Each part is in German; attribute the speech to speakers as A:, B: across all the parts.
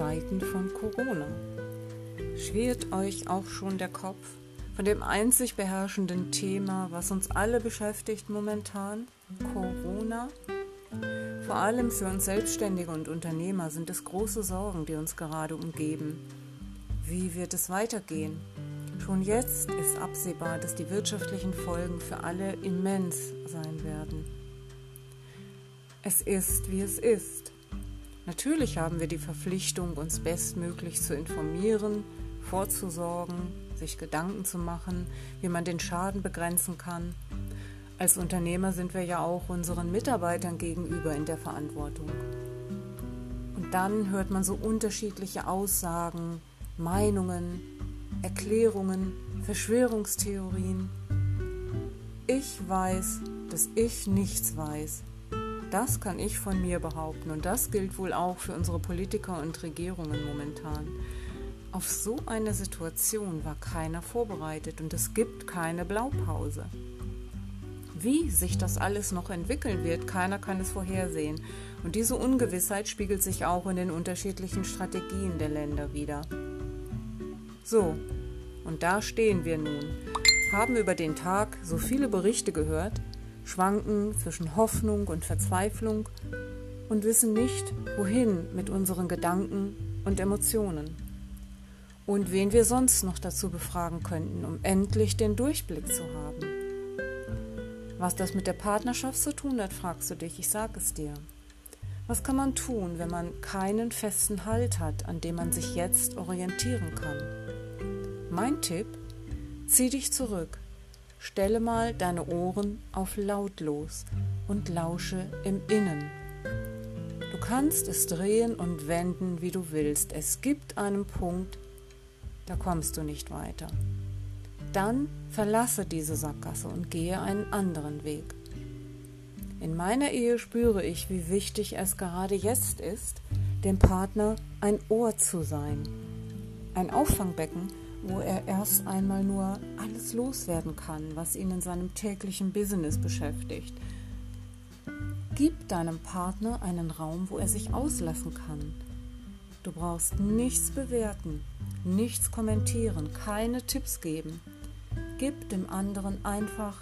A: Zeiten von Corona. Schwirrt euch auch schon der Kopf von dem einzig beherrschenden Thema, was uns alle beschäftigt momentan, Corona? Vor allem für uns Selbstständige und Unternehmer sind es große Sorgen, die uns gerade umgeben. Wie wird es weitergehen? Schon jetzt ist absehbar, dass die wirtschaftlichen Folgen für alle immens sein werden. Es ist, wie es ist. Natürlich haben wir die Verpflichtung, uns bestmöglich zu informieren, vorzusorgen, sich Gedanken zu machen, wie man den Schaden begrenzen kann. Als Unternehmer sind wir ja auch unseren Mitarbeitern gegenüber in der Verantwortung. Und dann hört man so unterschiedliche Aussagen, Meinungen, Erklärungen, Verschwörungstheorien. Ich weiß, dass ich nichts weiß. Das kann ich von mir behaupten und das gilt wohl auch für unsere Politiker und Regierungen momentan. Auf so eine Situation war keiner vorbereitet und es gibt keine Blaupause. Wie sich das alles noch entwickeln wird, keiner kann es vorhersehen. Und diese Ungewissheit spiegelt sich auch in den unterschiedlichen Strategien der Länder wider. So, und da stehen wir nun, haben über den Tag so viele Berichte gehört, schwanken zwischen Hoffnung und Verzweiflung und wissen nicht, wohin mit unseren Gedanken und Emotionen. Und wen wir sonst noch dazu befragen könnten, um endlich den Durchblick zu haben. Was das mit der Partnerschaft zu tun hat, fragst du dich, ich sag es dir. Was kann man tun, wenn man keinen festen Halt hat, an dem man sich jetzt orientieren kann? Mein Tipp, zieh dich zurück, Stelle mal deine Ohren auf lautlos und lausche im Innen. Du kannst es drehen und wenden, wie du willst. Es gibt einen Punkt, da kommst du nicht weiter. Dann verlasse diese Sackgasse und gehe einen anderen Weg. In meiner Ehe spüre ich, wie wichtig es gerade jetzt ist, dem Partner ein Ohr zu sein. Ein Auffangbecken, wo er erst einmal nur alles loswerden kann, was ihn in seinem täglichen Business beschäftigt. Gib deinem Partner einen Raum, wo er sich auslassen kann. Du brauchst nichts bewerten, nichts kommentieren, keine Tipps geben. Gib dem anderen einfach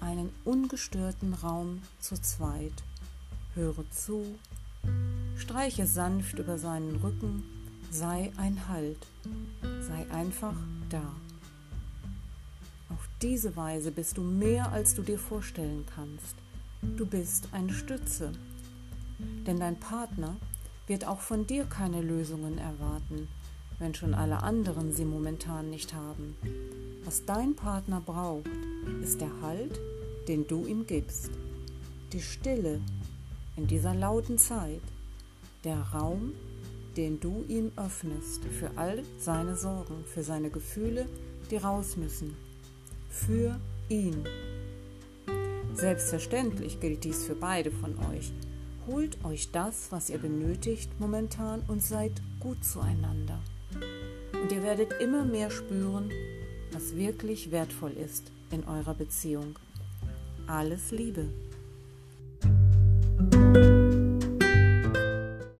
A: einen ungestörten Raum zu zweit. Höre zu, streiche sanft über seinen Rücken, sei ein Halt. Sei einfach da. Auf diese Weise bist du mehr, als du dir vorstellen kannst. Du bist eine Stütze. Denn dein Partner wird auch von dir keine Lösungen erwarten, wenn schon alle anderen sie momentan nicht haben. Was dein Partner braucht, ist der Halt, den du ihm gibst, die Stille in dieser lauten Zeit, der Raum, den du ihm öffnest für all seine Sorgen, für seine Gefühle, die raus müssen. Für ihn. Selbstverständlich gilt dies für beide von euch. Holt euch das, was ihr benötigt momentan und seid gut zueinander. Und ihr werdet immer mehr spüren, was wirklich wertvoll ist in eurer Beziehung. Alles Liebe.